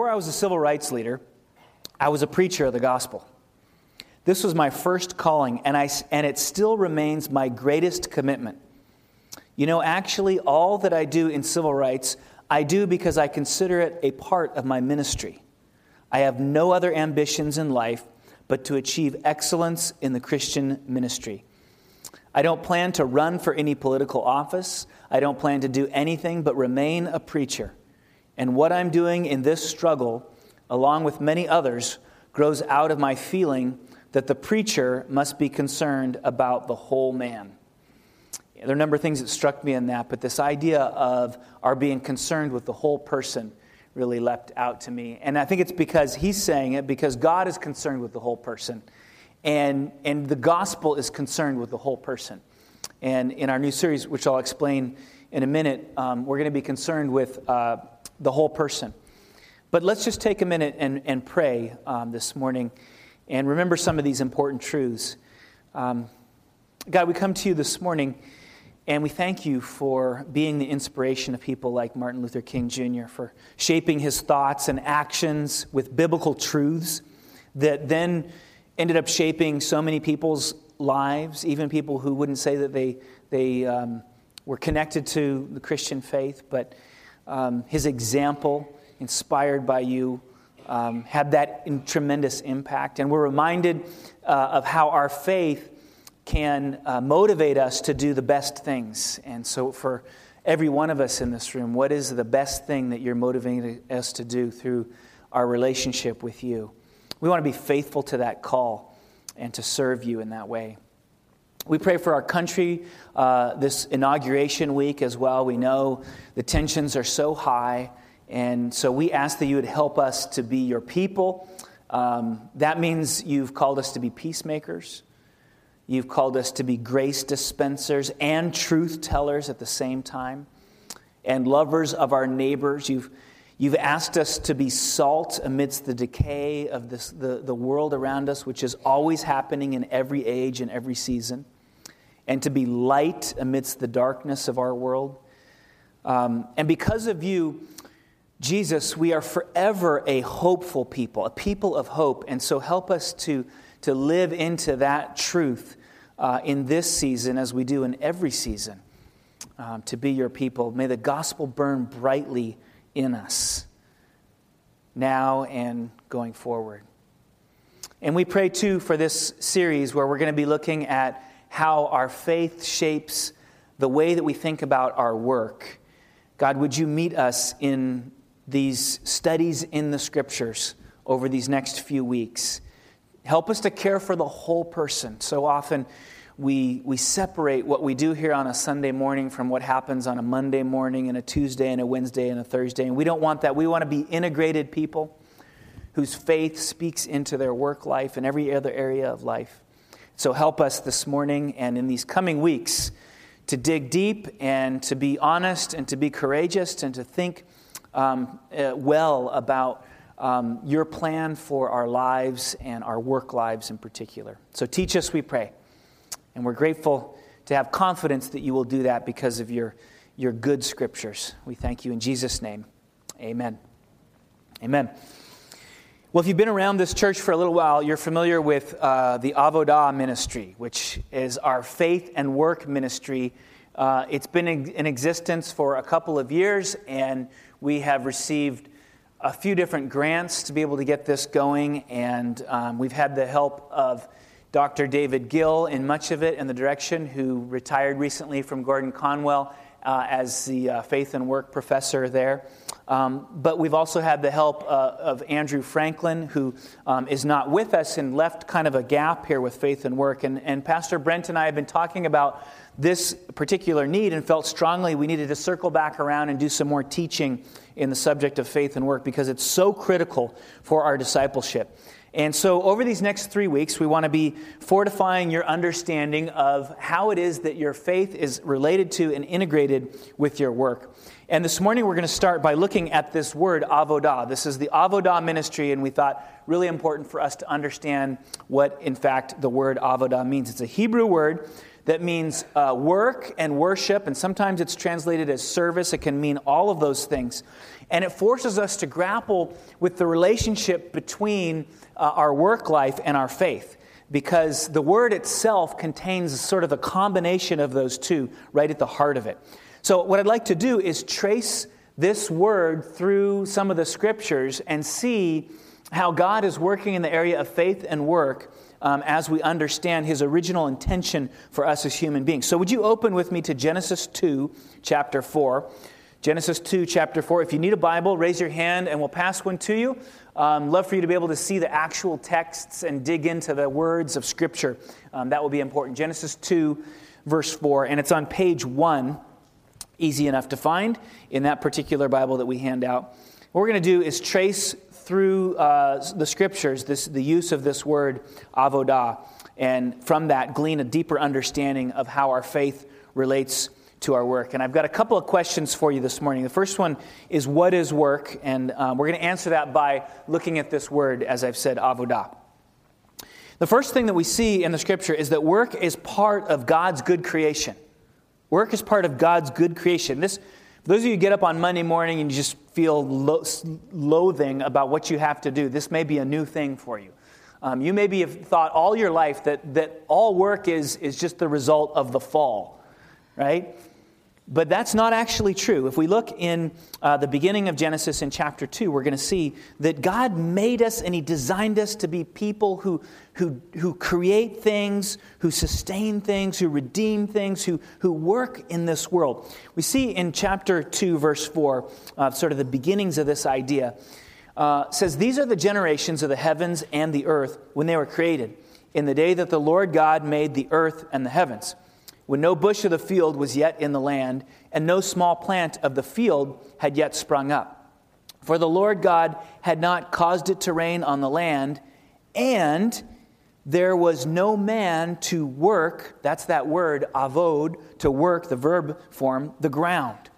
Before I was a civil rights leader, I was a preacher of the gospel. This was my first calling, and, I, and it still remains my greatest commitment. You know, actually, all that I do in civil rights, I do because I consider it a part of my ministry. I have no other ambitions in life but to achieve excellence in the Christian ministry. I don't plan to run for any political office. I don't plan to do anything but remain a preacher. And what I'm doing in this struggle, along with many others, grows out of my feeling that the preacher must be concerned about the whole man. There are a number of things that struck me in that, but this idea of our being concerned with the whole person really leapt out to me. And I think it's because he's saying it because God is concerned with the whole person. And, and the gospel is concerned with the whole person. And in our new series, which I'll explain in a minute, um, we're going to be concerned with uh, the whole person. But let's just take a minute and, and pray um, this morning and remember some of these important truths. Um, God, we come to you this morning and we thank you for being the inspiration of people like Martin Luther King Jr., for shaping his thoughts and actions with biblical truths that then ended up shaping so many people's lives, even people who wouldn't say that they, they um, were connected to the Christian faith, but um, his example, inspired by you, um, had that tremendous impact. And we're reminded uh, of how our faith can uh, motivate us to do the best things. And so, for every one of us in this room, what is the best thing that you're motivating us to do through our relationship with you? We want to be faithful to that call and to serve you in that way. We pray for our country uh, this inauguration week as well. We know the tensions are so high, and so we ask that you would help us to be your people. Um, that means you've called us to be peacemakers. You've called us to be grace dispensers and truth tellers at the same time, and lovers of our neighbors. You've, you've asked us to be salt amidst the decay of this, the, the world around us, which is always happening in every age and every season and to be light amidst the darkness of our world. Um, and because of you, Jesus, we are forever a hopeful people, a people of hope. And so help us to, to live into that truth uh, in this season as we do in every season um, to be your people. May the gospel burn brightly in us now and going forward. And we pray too for this series where we're going to be looking at how our faith shapes the way that we think about our work. God, would you meet us in these studies in the scriptures over these next few weeks? Help us to care for the whole person. So often we, we separate what we do here on a Sunday morning from what happens on a Monday morning and a Tuesday and a Wednesday and a Thursday. And we don't want that. We want to be integrated people whose faith speaks into their work life and every other area of life. So help us this morning and in these coming weeks to dig deep and to be honest and to be courageous and to think um, uh, well about um, your plan for our lives and our work lives in particular. So teach us, we pray. And we're grateful to have confidence that you will do that because of your, your good scriptures. We thank you in Jesus' name. Amen. Amen. Well, if you've been around this church for a little while, you're familiar with uh, the Avodah ministry, which is our faith and work ministry. Uh, it's been in existence for a couple of years, and we have received a few different grants to be able to get this going. And um, we've had the help of Dr. David Gill in much of it in the direction, who retired recently from Gordon Conwell uh, as the uh, faith and work professor there. Um, but we've also had the help uh, of Andrew Franklin, who um, is not with us and left kind of a gap here with faith and work. And, and Pastor Brent and I have been talking about this particular need and felt strongly we needed to circle back around and do some more teaching in the subject of faith and work because it's so critical for our discipleship. And so, over these next three weeks, we want to be fortifying your understanding of how it is that your faith is related to and integrated with your work. And this morning, we're going to start by looking at this word, avodah. This is the avodah ministry, and we thought really important for us to understand what, in fact, the word avodah means. It's a Hebrew word that means uh, work and worship, and sometimes it's translated as service. It can mean all of those things. And it forces us to grapple with the relationship between uh, our work life and our faith because the word itself contains sort of a combination of those two right at the heart of it. So, what I'd like to do is trace this word through some of the scriptures and see how God is working in the area of faith and work um, as we understand his original intention for us as human beings. So, would you open with me to Genesis 2, chapter 4? Genesis 2, chapter 4. If you need a Bible, raise your hand and we'll pass one to you. Um, love for you to be able to see the actual texts and dig into the words of Scripture. Um, that will be important. Genesis 2, verse 4, and it's on page 1, easy enough to find in that particular Bible that we hand out. What we're going to do is trace through uh, the Scriptures this, the use of this word, avodah, and from that glean a deeper understanding of how our faith relates to our work. And I've got a couple of questions for you this morning. The first one is what is work? And um, we're going to answer that by looking at this word, as I've said, avodah. The first thing that we see in the scripture is that work is part of God's good creation. Work is part of God's good creation. This, those of you who get up on Monday morning and you just feel lo- loathing about what you have to do, this may be a new thing for you. Um, you maybe have thought all your life that, that all work is, is just the result of the fall, right? But that's not actually true. If we look in uh, the beginning of Genesis in chapter 2, we're going to see that God made us and He designed us to be people who, who, who create things, who sustain things, who redeem things, who, who work in this world. We see in chapter 2, verse 4, uh, sort of the beginnings of this idea. Uh, says, These are the generations of the heavens and the earth when they were created, in the day that the Lord God made the earth and the heavens when no bush of the field was yet in the land, and no small plant of the field had yet sprung up. For the Lord God had not caused it to rain on the land, and there was no man to work, that's that word, avod, to work, the verb form, the ground.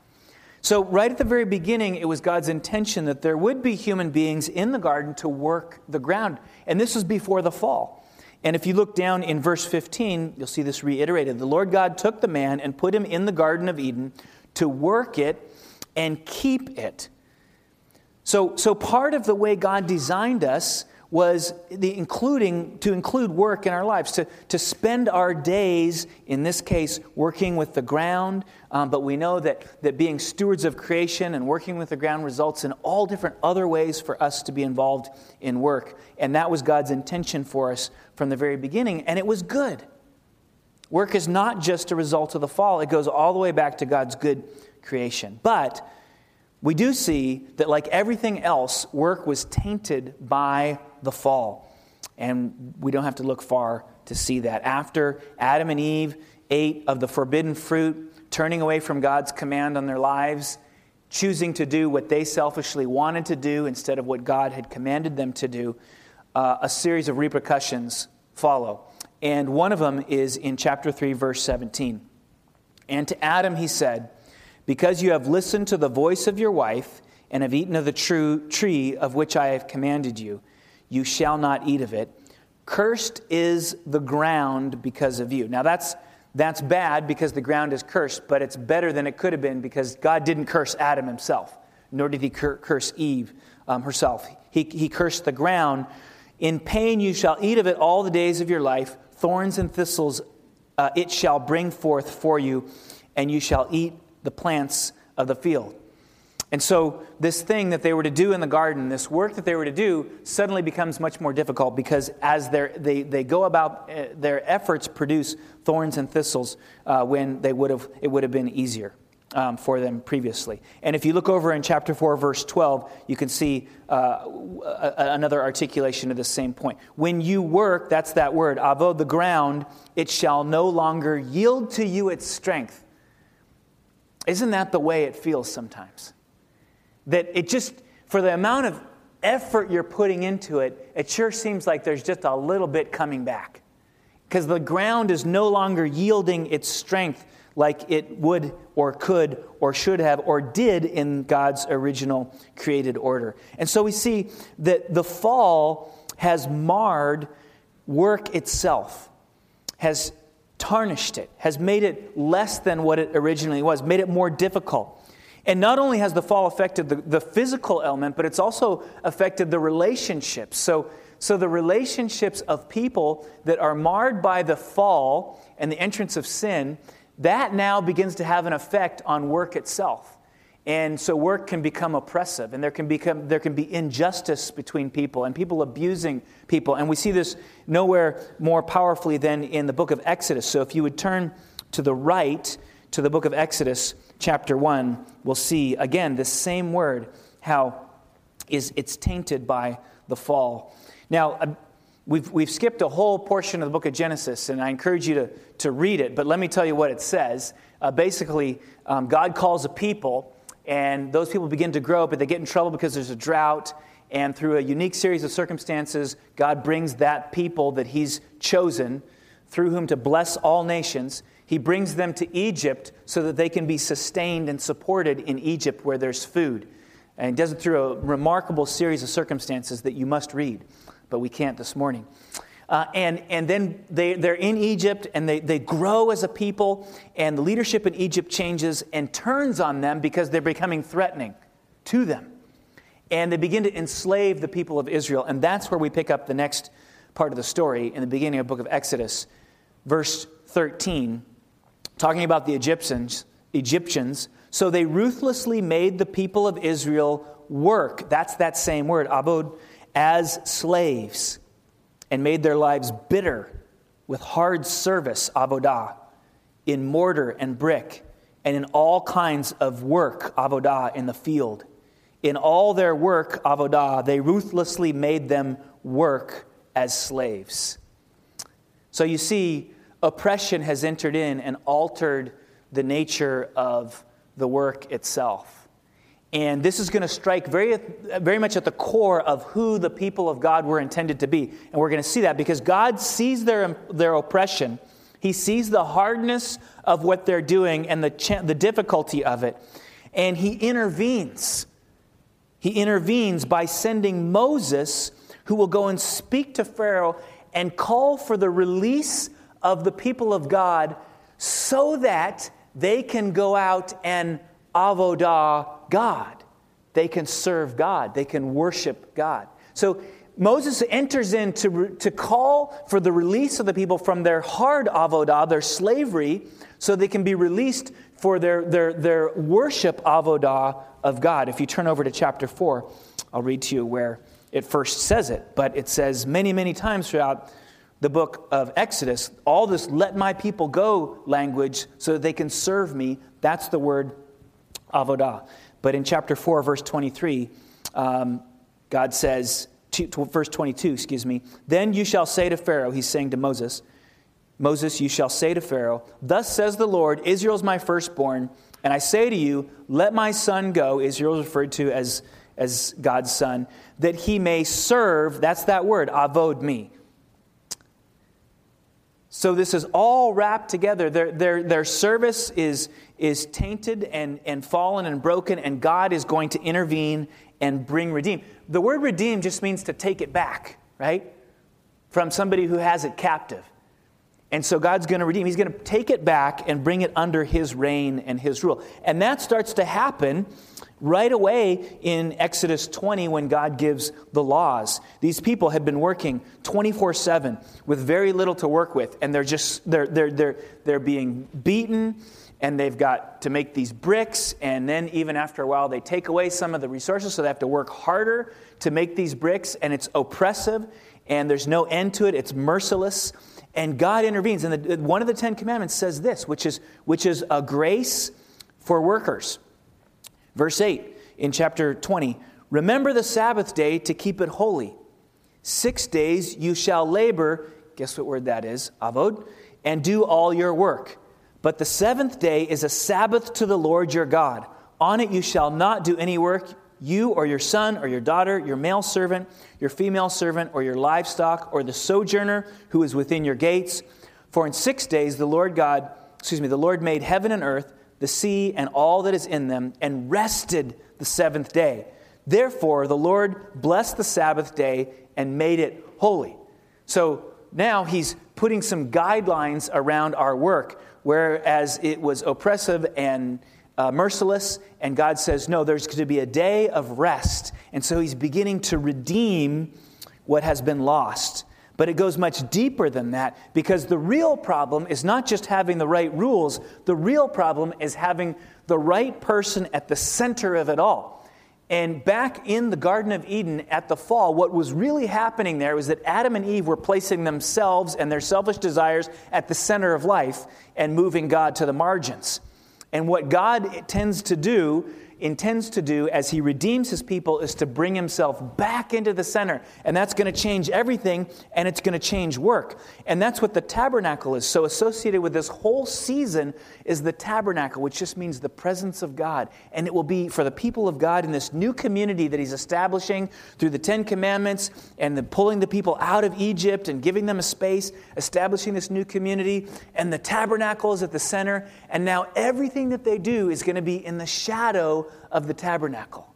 So, right at the very beginning, it was God's intention that there would be human beings in the garden to work the ground. And this was before the fall. And if you look down in verse 15, you'll see this reiterated. The Lord God took the man and put him in the Garden of Eden to work it and keep it. So, so part of the way God designed us was the including to include work in our lives to, to spend our days in this case working with the ground um, but we know that, that being stewards of creation and working with the ground results in all different other ways for us to be involved in work and that was god's intention for us from the very beginning and it was good work is not just a result of the fall it goes all the way back to god's good creation but we do see that, like everything else, work was tainted by the fall. And we don't have to look far to see that. After Adam and Eve ate of the forbidden fruit, turning away from God's command on their lives, choosing to do what they selfishly wanted to do instead of what God had commanded them to do, uh, a series of repercussions follow. And one of them is in chapter 3, verse 17. And to Adam he said, because you have listened to the voice of your wife and have eaten of the true tree of which I have commanded you, you shall not eat of it. Cursed is the ground because of you. Now that's that's bad because the ground is cursed, but it's better than it could have been because God didn't curse Adam himself, nor did he cur- curse Eve um, herself. He, he cursed the ground. In pain you shall eat of it all the days of your life. Thorns and thistles uh, it shall bring forth for you, and you shall eat the plants of the field. And so, this thing that they were to do in the garden, this work that they were to do, suddenly becomes much more difficult because as they, they go about uh, their efforts produce thorns and thistles uh, when they would have, it would have been easier um, for them previously. And if you look over in chapter 4, verse 12, you can see uh, another articulation of the same point. When you work, that's that word, avo, the ground, it shall no longer yield to you its strength. Isn't that the way it feels sometimes? That it just, for the amount of effort you're putting into it, it sure seems like there's just a little bit coming back. Because the ground is no longer yielding its strength like it would or could or should have or did in God's original created order. And so we see that the fall has marred work itself, has tarnished it, has made it less than what it originally was, made it more difficult. And not only has the fall affected the, the physical element, but it's also affected the relationships. So, so the relationships of people that are marred by the fall and the entrance of sin, that now begins to have an effect on work itself. And so work can become oppressive, and there can, become, there can be injustice between people, and people abusing people. And we see this nowhere more powerfully than in the book of Exodus. So if you would turn to the right to the book of Exodus, chapter 1, we'll see again this same word, how is it's tainted by the fall. Now, we've, we've skipped a whole portion of the book of Genesis, and I encourage you to, to read it, but let me tell you what it says. Uh, basically, um, God calls a people and those people begin to grow, but they get in trouble because there's a drought. And through a unique series of circumstances, God brings that people that He's chosen, through whom to bless all nations. He brings them to Egypt so that they can be sustained and supported in Egypt where there's food. And He does it through a remarkable series of circumstances that you must read, but we can't this morning. Uh, and, and then they, they're in Egypt and they, they grow as a people, and the leadership in Egypt changes and turns on them because they're becoming threatening to them. And they begin to enslave the people of Israel. And that's where we pick up the next part of the story in the beginning of the book of Exodus, verse 13, talking about the Egyptians. Egyptians. So they ruthlessly made the people of Israel work. That's that same word, abod, as slaves and made their lives bitter with hard service, avodah, in mortar and brick, and in all kinds of work, avodah, in the field. In all their work, avodah, they ruthlessly made them work as slaves. So you see, oppression has entered in and altered the nature of the work itself. And this is going to strike very, very much at the core of who the people of God were intended to be. And we're going to see that because God sees their, their oppression. He sees the hardness of what they're doing and the, the difficulty of it. And He intervenes. He intervenes by sending Moses, who will go and speak to Pharaoh and call for the release of the people of God so that they can go out and avodah God. They can serve God, they can worship God. So Moses enters in to, to call for the release of the people from their hard avodah, their slavery, so they can be released for their, their, their worship avodah of God. If you turn over to chapter 4, I'll read to you where it first says it, but it says many, many times throughout the book of Exodus, all this let my people go language so that they can serve me. That's the word avodah. But in chapter 4, verse 23, um, God says, to, to, verse 22, excuse me, then you shall say to Pharaoh, he's saying to Moses, Moses, you shall say to Pharaoh, Thus says the Lord, Israel's my firstborn, and I say to you, Let my son go, Israel is referred to as, as God's son, that he may serve, that's that word, avod me. So this is all wrapped together. Their, their, their service is, is tainted and, and fallen and broken, and God is going to intervene and bring redeem. The word redeem just means to take it back, right? From somebody who has it captive. And so God's going to redeem. He's going to take it back and bring it under his reign and his rule. And that starts to happen right away in Exodus 20 when God gives the laws. These people had been working 24 7 with very little to work with, and they're just, they're, they're, they're, they're being beaten, and they've got to make these bricks, and then even after a while, they take away some of the resources, so they have to work harder to make these bricks, and it's oppressive, and there's no end to it, it's merciless. And God intervenes. And the, one of the Ten Commandments says this, which is, which is a grace for workers. Verse 8 in chapter 20 Remember the Sabbath day to keep it holy. Six days you shall labor, guess what word that is? Avod, and do all your work. But the seventh day is a Sabbath to the Lord your God. On it you shall not do any work, you or your son or your daughter, your male servant, your female servant, or your livestock, or the sojourner who is within your gates. For in six days the Lord God, excuse me, the Lord made heaven and earth the sea, and all that is in them, and rested the seventh day. Therefore, the Lord blessed the Sabbath day and made it holy. So, now he's putting some guidelines around our work, whereas it was oppressive and uh, merciless, and God says, no, there's going to be a day of rest. And so he's beginning to redeem what has been lost. But it goes much deeper than that because the real problem is not just having the right rules, the real problem is having the right person at the center of it all. And back in the Garden of Eden at the fall, what was really happening there was that Adam and Eve were placing themselves and their selfish desires at the center of life and moving God to the margins. And what God tends to do intends to do as he redeems his people is to bring himself back into the center. And that's going to change everything and it's going to change work. And that's what the tabernacle is. So associated with this whole season is the tabernacle, which just means the presence of God. And it will be for the people of God in this new community that he's establishing through the 10 commandments and the pulling the people out of Egypt and giving them a space, establishing this new community. And the tabernacle is at the center. And now everything that they do is going to be in the shadow of the tabernacle.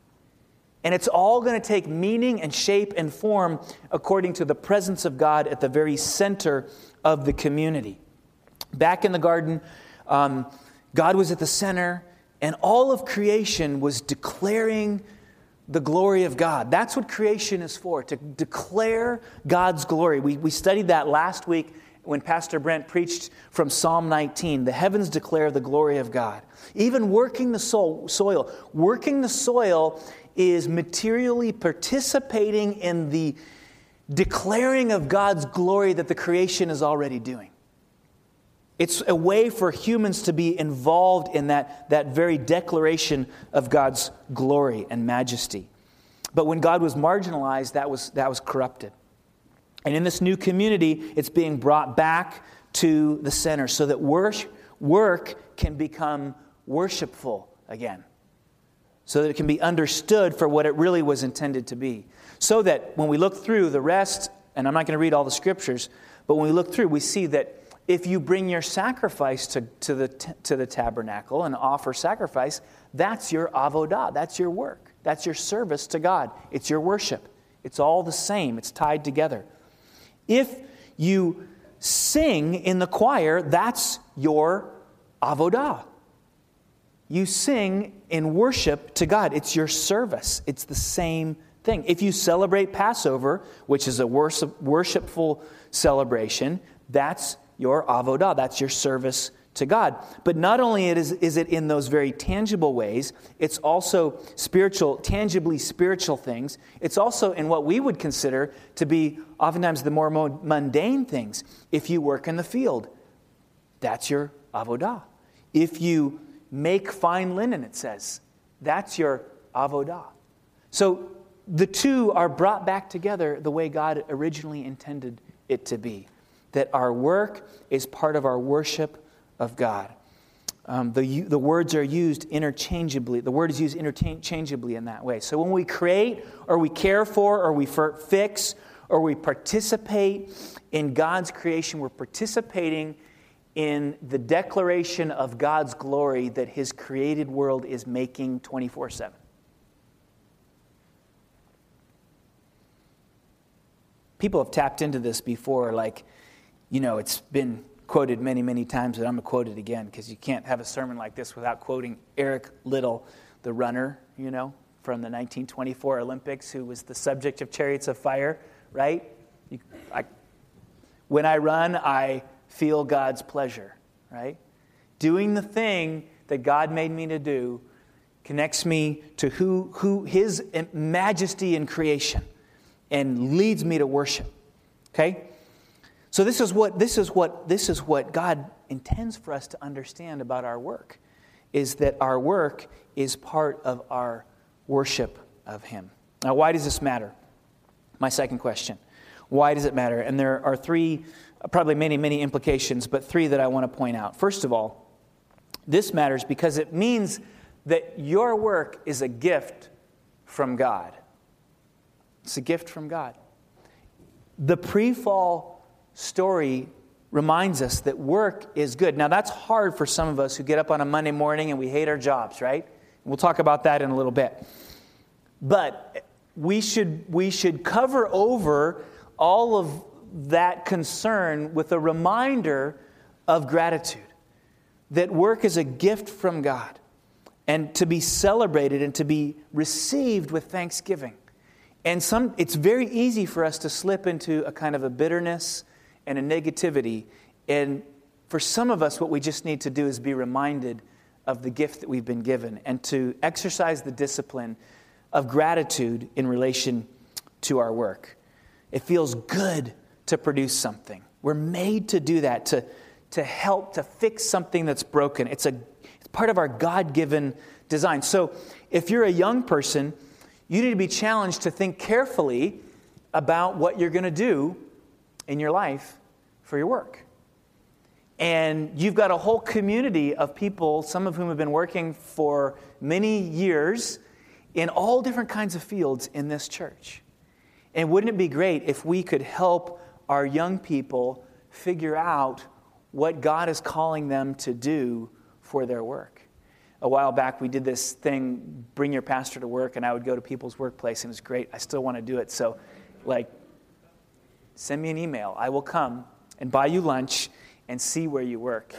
And it's all going to take meaning and shape and form according to the presence of God at the very center of the community. Back in the garden, um, God was at the center, and all of creation was declaring the glory of God. That's what creation is for, to declare God's glory. We, we studied that last week when Pastor Brent preached from Psalm 19. The heavens declare the glory of God. Even working the soil, working the soil is materially participating in the declaring of God's glory that the creation is already doing. It's a way for humans to be involved in that, that very declaration of God's glory and majesty. But when God was marginalized, that was, that was corrupted. And in this new community, it's being brought back to the center so that work, can become worshipful again. So that it can be understood for what it really was intended to be. So that when we look through the rest, and I'm not going to read all the scriptures, but when we look through, we see that if you bring your sacrifice to, to, the, to the tabernacle and offer sacrifice, that's your avodah, that's your work, that's your service to God, it's your worship. It's all the same, it's tied together. If you sing in the choir, that's your avodah. You sing in worship to God. It's your service. It's the same thing. If you celebrate Passover, which is a worship, worshipful celebration, that's your avodah. That's your service to God. But not only is, is it in those very tangible ways, it's also spiritual, tangibly spiritual things. It's also in what we would consider to be oftentimes the more mundane things. If you work in the field, that's your avodah. If you make fine linen, it says, that's your avodah. So the two are brought back together the way God originally intended it to be. That our work is part of our worship of God. Um, the, the words are used interchangeably. The word is used interchangeably in that way. So when we create, or we care for, or we fix, or we participate in God's creation, we're participating in the declaration of God's glory that His created world is making 24 7. People have tapped into this before, like, you know, it's been quoted many, many times, but I'm going to quote it again because you can't have a sermon like this without quoting Eric Liddell, the runner, you know, from the 1924 Olympics, who was the subject of Chariots of Fire, right? You, I, when I run, I feel God's pleasure, right? Doing the thing that God made me to do connects me to who, who His majesty in creation and leads me to worship. Okay? So this is what this is what this is what God intends for us to understand about our work is that our work is part of our worship of him. Now why does this matter? My second question. Why does it matter? And there are three probably many many implications, but three that I want to point out. First of all, this matters because it means that your work is a gift from God. It's a gift from God. The pre fall story reminds us that work is good. Now, that's hard for some of us who get up on a Monday morning and we hate our jobs, right? We'll talk about that in a little bit. But we should, we should cover over all of that concern with a reminder of gratitude that work is a gift from God and to be celebrated and to be received with thanksgiving. And some, it's very easy for us to slip into a kind of a bitterness and a negativity. And for some of us, what we just need to do is be reminded of the gift that we've been given and to exercise the discipline of gratitude in relation to our work. It feels good to produce something. We're made to do that, to, to help, to fix something that's broken. It's, a, it's part of our God given design. So if you're a young person, you need to be challenged to think carefully about what you're going to do in your life for your work. And you've got a whole community of people, some of whom have been working for many years in all different kinds of fields in this church. And wouldn't it be great if we could help our young people figure out what God is calling them to do for their work? A while back, we did this thing, bring your pastor to work, and I would go to people's workplace, and it was great. I still want to do it. So, like, send me an email. I will come and buy you lunch and see where you work.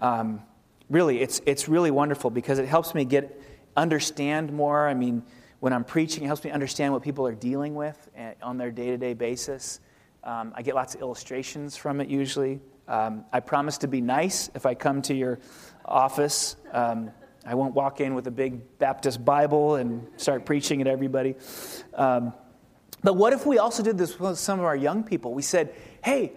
Um, really, it's, it's really wonderful because it helps me get understand more. I mean, when I'm preaching, it helps me understand what people are dealing with eh, on their day to day basis. Um, I get lots of illustrations from it usually. Um, I promise to be nice if I come to your office. Um, I won't walk in with a big Baptist Bible and start preaching at everybody. But what if we also did this with some of our young people? We said, hey,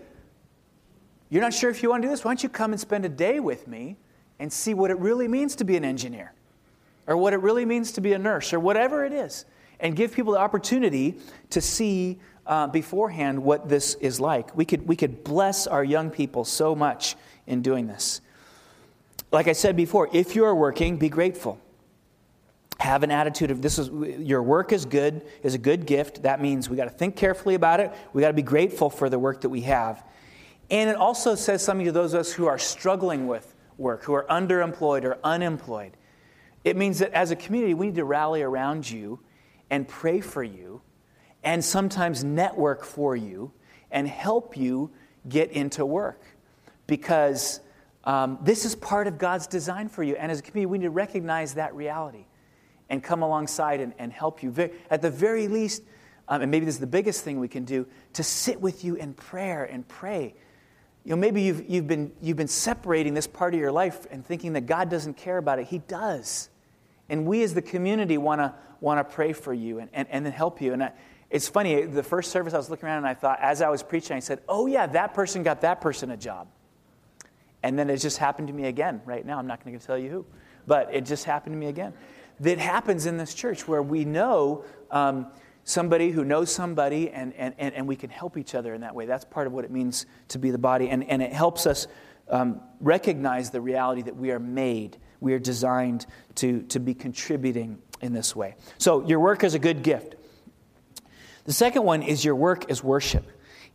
you're not sure if you want to do this? Why don't you come and spend a day with me and see what it really means to be an engineer? or what it really means to be a nurse or whatever it is, and give people the opportunity to see uh, beforehand what this is like. We could, we could bless our young people so much in doing this. Like I said before, if you are working, be grateful. Have an attitude of this is your work is good, is a good gift. That means we got to think carefully about it. We got to be grateful for the work that we have. And it also says something to those of us who are struggling with work, who are underemployed or unemployed. It means that as a community, we need to rally around you and pray for you and sometimes network for you and help you get into work because um, this is part of God's design for you. And as a community, we need to recognize that reality and come alongside and, and help you. At the very least, um, and maybe this is the biggest thing we can do, to sit with you in prayer and pray. You know, maybe you've, you've, been, you've been separating this part of your life and thinking that God doesn't care about it. He does. And we as the community want to want to pray for you and, and, and then help you. And I, it's funny, the first service I was looking around and I thought, as I was preaching, I said, oh, yeah, that person got that person a job. And then it just happened to me again right now. I'm not going to tell you who, but it just happened to me again. That happens in this church where we know um, somebody who knows somebody and, and, and, and, we can help each other in that way. That's part of what it means to be the body. And, and it helps us um, recognize the reality that we are made we are designed to, to be contributing in this way. So, your work is a good gift. The second one is your work is worship.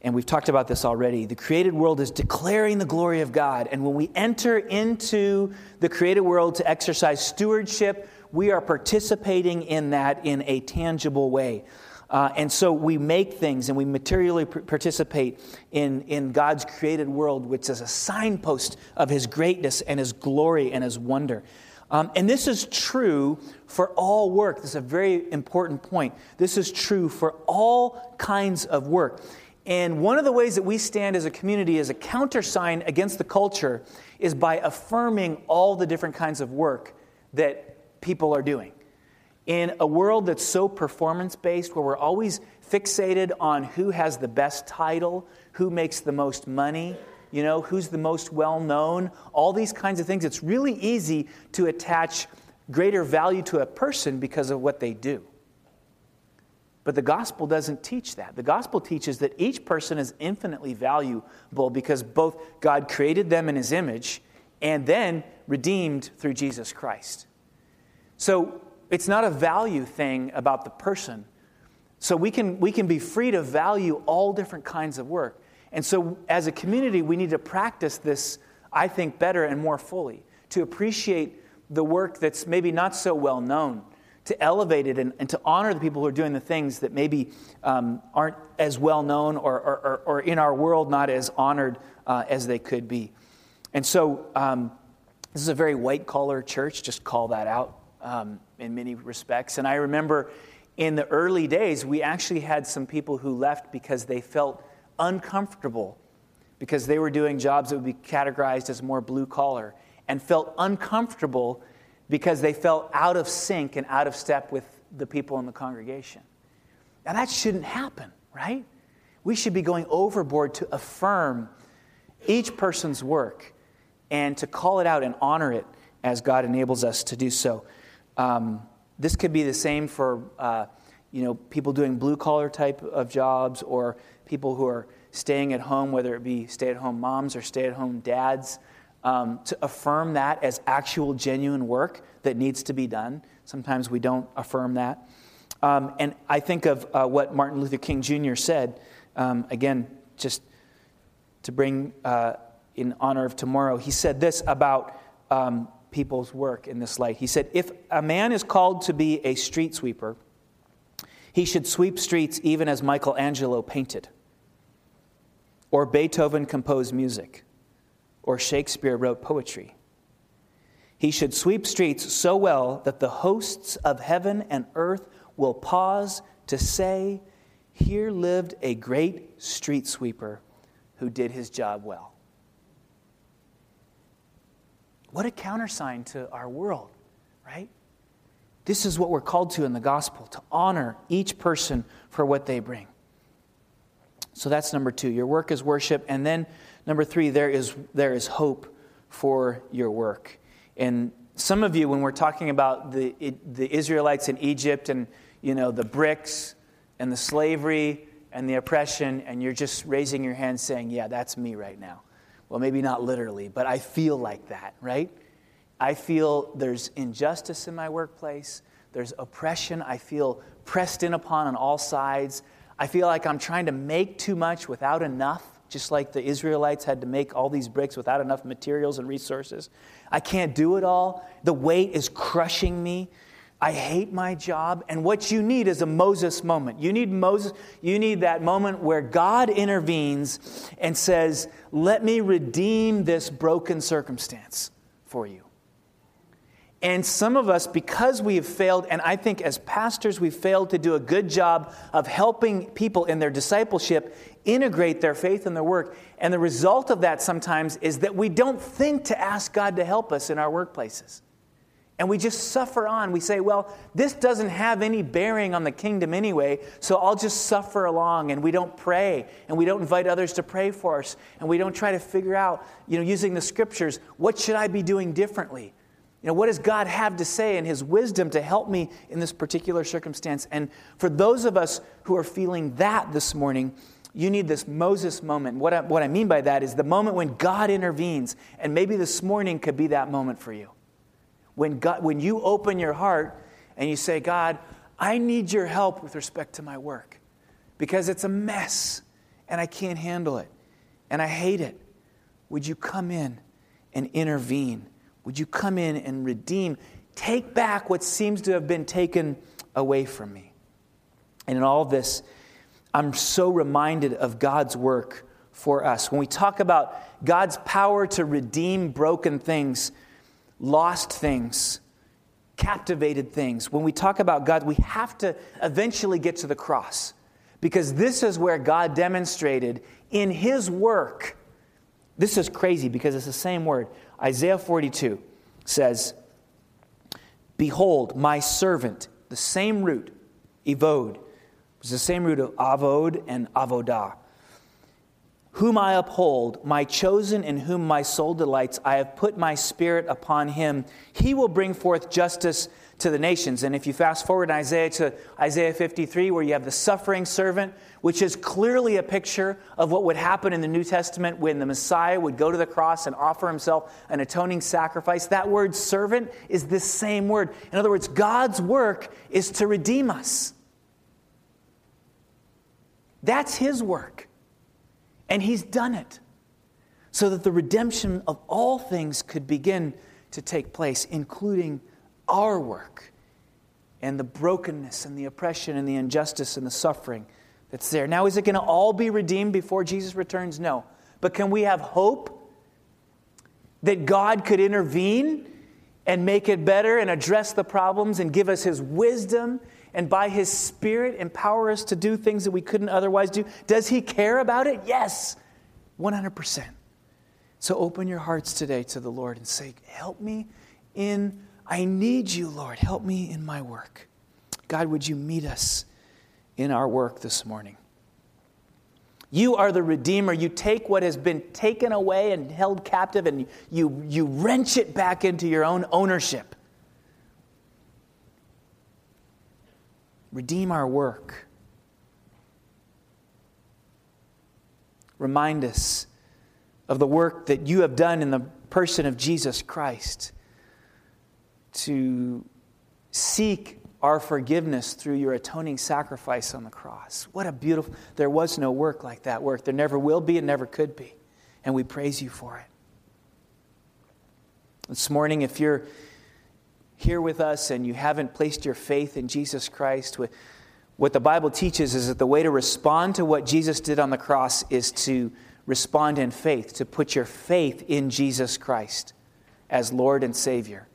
And we've talked about this already. The created world is declaring the glory of God. And when we enter into the created world to exercise stewardship, we are participating in that in a tangible way. Uh, and so we make things and we materially participate in, in God's created world, which is a signpost of His greatness and His glory and His wonder. Um, and this is true for all work. This is a very important point. This is true for all kinds of work. And one of the ways that we stand as a community as a countersign against the culture is by affirming all the different kinds of work that people are doing in a world that's so performance based, where we're always fixated on who has the best title, who makes the most money, you know, who's the most well known, all these kinds of things, it's really easy to attach greater value to a person because of what they do. But the gospel doesn't teach that. The gospel teaches that each person is infinitely valuable because both God created them in his image and then redeemed through Jesus Christ. So it's not a value thing about the person. So we can, we can be free to value all different kinds of work. And so as a community, we need to practice this, I think, better and more fully to appreciate the work that's maybe not so well known, to elevate it and, and to honor the people who are doing the things that maybe um, aren't as well known or, or, or, in our world not as honored uh, as they could be. And so, um, this is a very white collar church, just call that out um, in many respects. And I remember in the early days, we actually had some people who left because they felt uncomfortable because they were doing jobs that would be categorized as more blue collar and felt uncomfortable because they felt out of sync and out of step with the people in the congregation. Now, that shouldn't happen, right? We should be going overboard to affirm each person's work and to call it out and honor it as God enables us to do so. Um, this could be the same for uh, you know people doing blue collar type of jobs or people who are staying at home, whether it be stay at home moms or stay at home dads. Um, to affirm that as actual genuine work that needs to be done. Sometimes we don't affirm that. Um, and I think of uh, what Martin Luther King Jr. said, um, again, just to bring uh, in honor of tomorrow. He said this about um, people's work in this light. He said, If a man is called to be a street sweeper, he should sweep streets even as Michelangelo painted, or Beethoven composed music, or Shakespeare wrote poetry. He should sweep streets so well that the hosts of heaven and earth will pause to say, Here lived a great street sweeper who did his job well. What a countersign to our world, right? This is what we're called to in the gospel to honor each person for what they bring. So that's number two. Your work is worship. And then number three, there is, there is hope for your work. And some of you, when we're talking about the, the Israelites in Egypt and you know, the bricks and the slavery and the oppression, and you're just raising your hand saying, Yeah, that's me right now. Well, maybe not literally, but I feel like that, right? I feel there's injustice in my workplace, there's oppression, I feel pressed in upon on all sides. I feel like I'm trying to make too much without enough, just like the Israelites had to make all these bricks without enough materials and resources. I can't do it all. The weight is crushing me. I hate my job. And what you need is a Moses moment. You need Moses, you need that moment where God intervenes and says, Let me redeem this broken circumstance for you. And some of us, because we have failed, and I think as pastors, we've failed to do a good job of helping people in their discipleship integrate their faith and their work. And the result of that sometimes is that we don't think to ask God to help us in our workplaces. And we just suffer on. We say, well, this doesn't have any bearing on the kingdom anyway, so I'll just suffer along. And we don't pray, and we don't invite others to pray for us, and we don't try to figure out, you know, using the scriptures, what should I be doing differently? You know, what does God have to say in His wisdom to help me in this particular circumstance? And for those of us who are feeling that this morning, you need this Moses moment. What I, what I mean by that is the moment when God intervenes, and maybe this morning could be that moment for you. When, God, when you open your heart and you say, God, I need your help with respect to my work because it's a mess and I can't handle it and I hate it. Would you come in and intervene? Would you come in and redeem, take back what seems to have been taken away from me? And in all this, I'm so reminded of God's work for us. When we talk about God's power to redeem broken things, lost things, captivated things. When we talk about God, we have to eventually get to the cross because this is where God demonstrated in His work. This is crazy because it's the same word. Isaiah 42 says, Behold, my servant, the same root, evod, was the same root of avod and avodah whom I uphold, my chosen in whom my soul delights, I have put my spirit upon him. He will bring forth justice to the nations. And if you fast forward in Isaiah to Isaiah 53, where you have the suffering servant, which is clearly a picture of what would happen in the New Testament when the Messiah would go to the cross and offer himself an atoning sacrifice, that word servant is the same word. In other words, God's work is to redeem us. That's his work. And he's done it so that the redemption of all things could begin to take place, including our work. and the brokenness and the oppression and the injustice and the suffering that's there. Now, is it going to all be redeemed before Jesus returns? No. But can we have hope that God could intervene and make it better and address the problems and give us His wisdom and by His Spirit empower us to do things that we couldn't otherwise do? Does He care about it? Yes, 100%. So open your hearts today to the Lord and say, Help me in, I need you, Lord. Help me in my work. God, would you meet us in our work this morning? You are the Redeemer. You take what has been taken away and held captive and you, you wrench it back into your own ownership. Redeem our work. Remind us of the work that you have done in the person of Jesus Christ to seek our forgiveness through your atoning sacrifice on the cross. What a beautiful, there was no work like that work. There never will be and never could be. And we praise you for it. This morning, if you're here with us and you haven't placed your faith in Jesus Christ, what the Bible teaches is that the way to respond to what Jesus did on the cross is to respond in faith, to put your faith in Jesus Christ as Lord and Savior,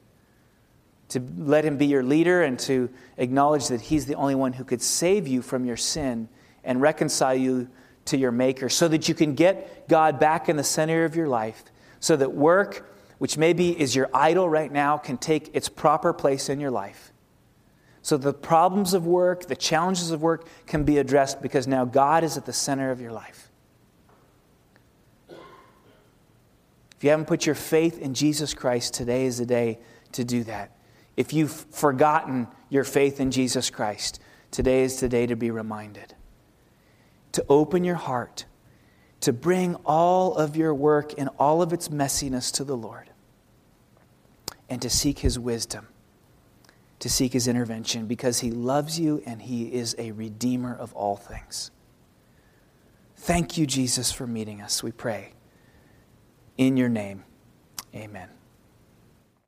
to let Him be your leader and to acknowledge that He's the only one who could save you from your sin and reconcile you to your Maker so that you can get God back in the center of your life, so that work, which maybe is your idol right now, can take its proper place in your life. So the problems of work, the challenges of work can be addressed because now God is at the center of your life. If you haven't put your faith in Jesus Christ, today is the day to do that. If you've forgotten your faith in Jesus Christ, today is the day to be reminded. To open your heart, to bring all of your work and all of its messiness to the Lord, and to seek His wisdom, to seek His intervention, because He loves you and He is a redeemer of all things. Thank you, Jesus, for meeting us, we pray. In your name, amen.